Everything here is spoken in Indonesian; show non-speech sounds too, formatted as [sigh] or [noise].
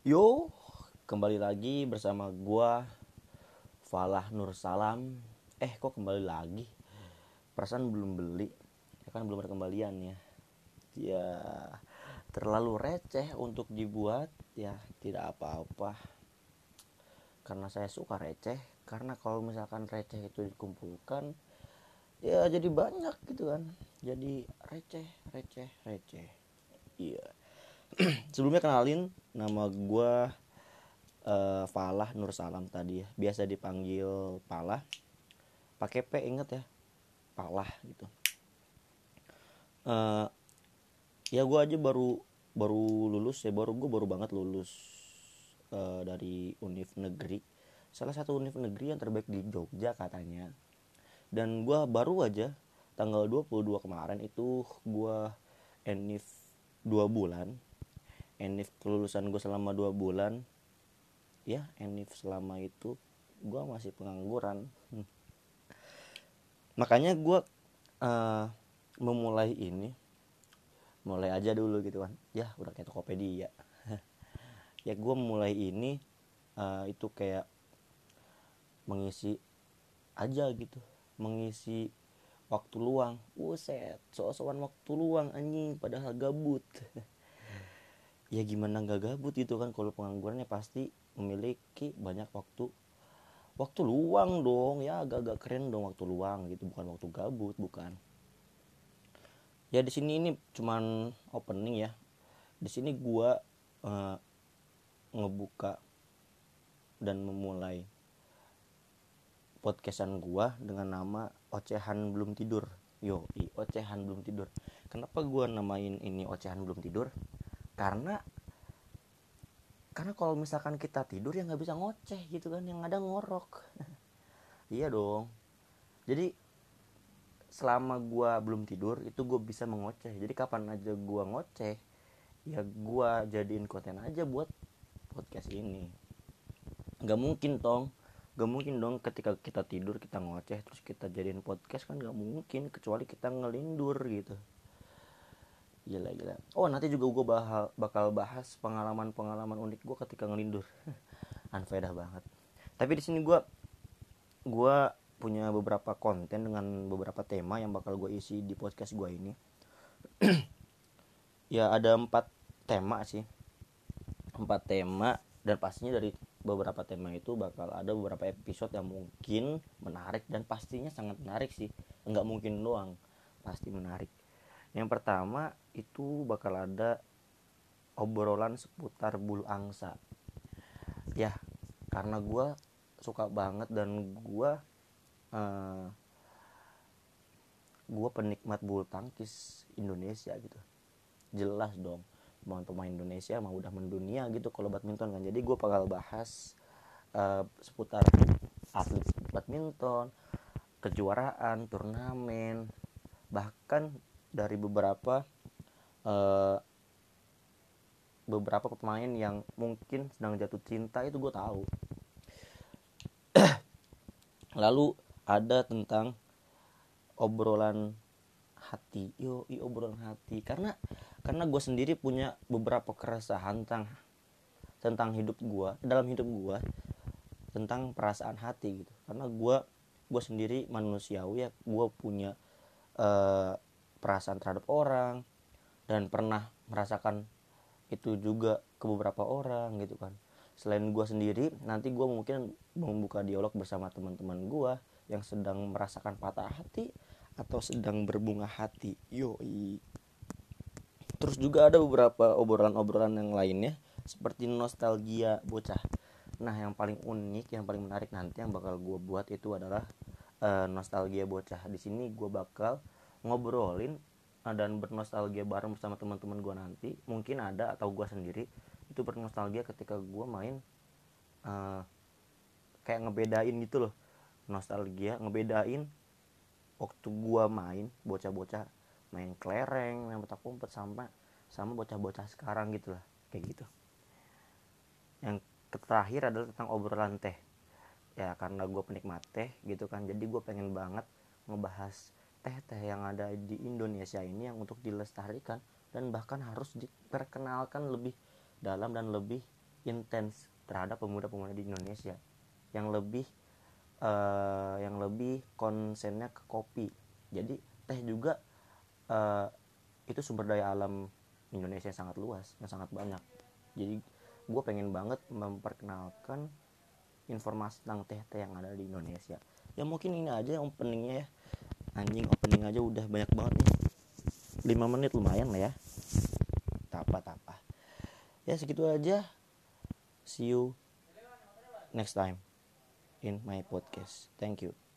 Yo, kembali lagi bersama gua Falah Nur Salam. Eh, kok kembali lagi? Perasaan belum beli. Ya kan belum ada kembalian ya. Ya, terlalu receh untuk dibuat ya tidak apa-apa. Karena saya suka receh, karena kalau misalkan receh itu dikumpulkan ya jadi banyak gitu kan. Jadi receh, receh, receh. Iya. [clears throat] Sebelumnya kenalin nama gua uh, Falah Nur Salam tadi ya. Biasa dipanggil Palah. Pakai P inget ya. Palah gitu. Uh, ya gue aja baru baru lulus ya. Baru gue baru banget lulus uh, dari univ negeri. Salah satu univ negeri yang terbaik di Jogja katanya. Dan gue baru aja tanggal 22 kemarin itu gue enif dua bulan enif kelulusan gue selama dua bulan ya enif selama itu gue masih pengangguran. Hmm. [laughs] makanya gue uh, memulai ini mulai aja dulu gitu kan. Ya udah kayak tokopedia. [laughs] Ya gue mulai ini uh, itu kayak mengisi aja gitu. Mengisi waktu luang. Wuset, soal-soal waktu luang anjing padahal gabut [laughs] ya gimana nggak gabut gitu kan kalau penganggurannya pasti memiliki banyak waktu waktu luang dong. Ya agak-agak keren dong waktu luang gitu bukan waktu gabut bukan. Ya di sini ini cuman opening ya. Di sini gua uh, ngebuka dan memulai podcastan gua dengan nama ocehan belum tidur. Yo i ocehan belum tidur. Kenapa gua namain ini ocehan belum tidur karena karena kalau misalkan kita tidur ya nggak bisa ngoceh gitu kan yang ada ngorok. [laughs] Iya dong. Jadi selama gue belum tidur itu gue bisa mengoceh. Jadi kapan aja gue ngoceh ya gue jadiin konten aja buat podcast ini. Nggak mungkin tong. Nggak mungkin dong ketika kita tidur kita ngoceh terus kita jadiin podcast kan nggak mungkin kecuali kita ngelindur gitu gila gila. Oh nanti juga gue bakal bakal bahas pengalaman pengalaman unik gue ketika ngelindur. [laughs] Anfaedah banget. Tapi di sini gue gue punya beberapa konten dengan beberapa tema yang bakal gue isi di podcast gue ini. [clears throat] Ya ada empat tema sih. Empat tema dan pastinya dari beberapa tema itu bakal ada beberapa episode yang mungkin menarik dan pastinya sangat menarik sih. Nggak mungkin doang pasti menarik yang pertama itu bakal ada obrolan seputar bulu angsa. Ya karena gue suka banget dan gue uh, gue penikmat bulu tangkis Indonesia gitu. Jelas dong pemain-pemain Indonesia mah udah mendunia gitu kalau badminton kan. Jadi gue bakal bahas uh, seputar atlet badminton kejuaraan turnamen bahkan dari beberapa uh, beberapa pemain yang mungkin sedang jatuh cinta itu gue tahu. [clears throat] Lalu ada tentang obrolan hati. Yo i obrolan hati. Karena karena gue sendiri punya beberapa keresahan tentang tentang hidup gue dalam hidup gue tentang perasaan hati gitu. Karena gue gue sendiri manusiawi ya gue punya uh, perasaan terhadap orang dan pernah merasakan itu juga ke beberapa orang gitu kan. Selain gue sendiri nanti gue mungkin membuka dialog bersama teman-teman gue yang sedang merasakan patah hati atau sedang berbunga hati. Yoi. Terus juga ada beberapa obrolan-obrolan yang lainnya seperti nostalgia bocah. Nah yang paling unik yang paling menarik nanti yang bakal gue buat itu adalah uh, nostalgia bocah. Di sini gue bakal ngobrolin eh, dan bernostalgia bareng bersama teman-teman gue nanti mungkin ada atau gue sendiri itu bernostalgia ketika gue main uh, kayak ngebedain gitu loh nostalgia ngebedain waktu gue main bocah-bocah main kelereng main petak umpet sama sama bocah-bocah sekarang gitu lah kayak gitu. Yang terakhir adalah tentang obrolan teh. Ya karena gue penikmat teh gitu kan jadi gue pengen banget ngebahas teh-teh yang ada di Indonesia ini yang untuk dilestarikan dan bahkan harus diperkenalkan lebih dalam dan lebih intens terhadap pemuda-pemuda di Indonesia. Yang lebih uh, yang lebih konsennya ke kopi. Jadi teh juga uh, itu sumber daya alam Indonesia yang sangat luas yang sangat banyak. Jadi gue pengen banget memperkenalkan informasi tentang teh-teh yang ada di Indonesia. Ya mungkin ini aja yang openingnya ya anjing opening aja udah banyak banget nih. 5 menit lumayan lah ya. Tapa tapa ya segitu aja. See you next time in my podcast. Thank you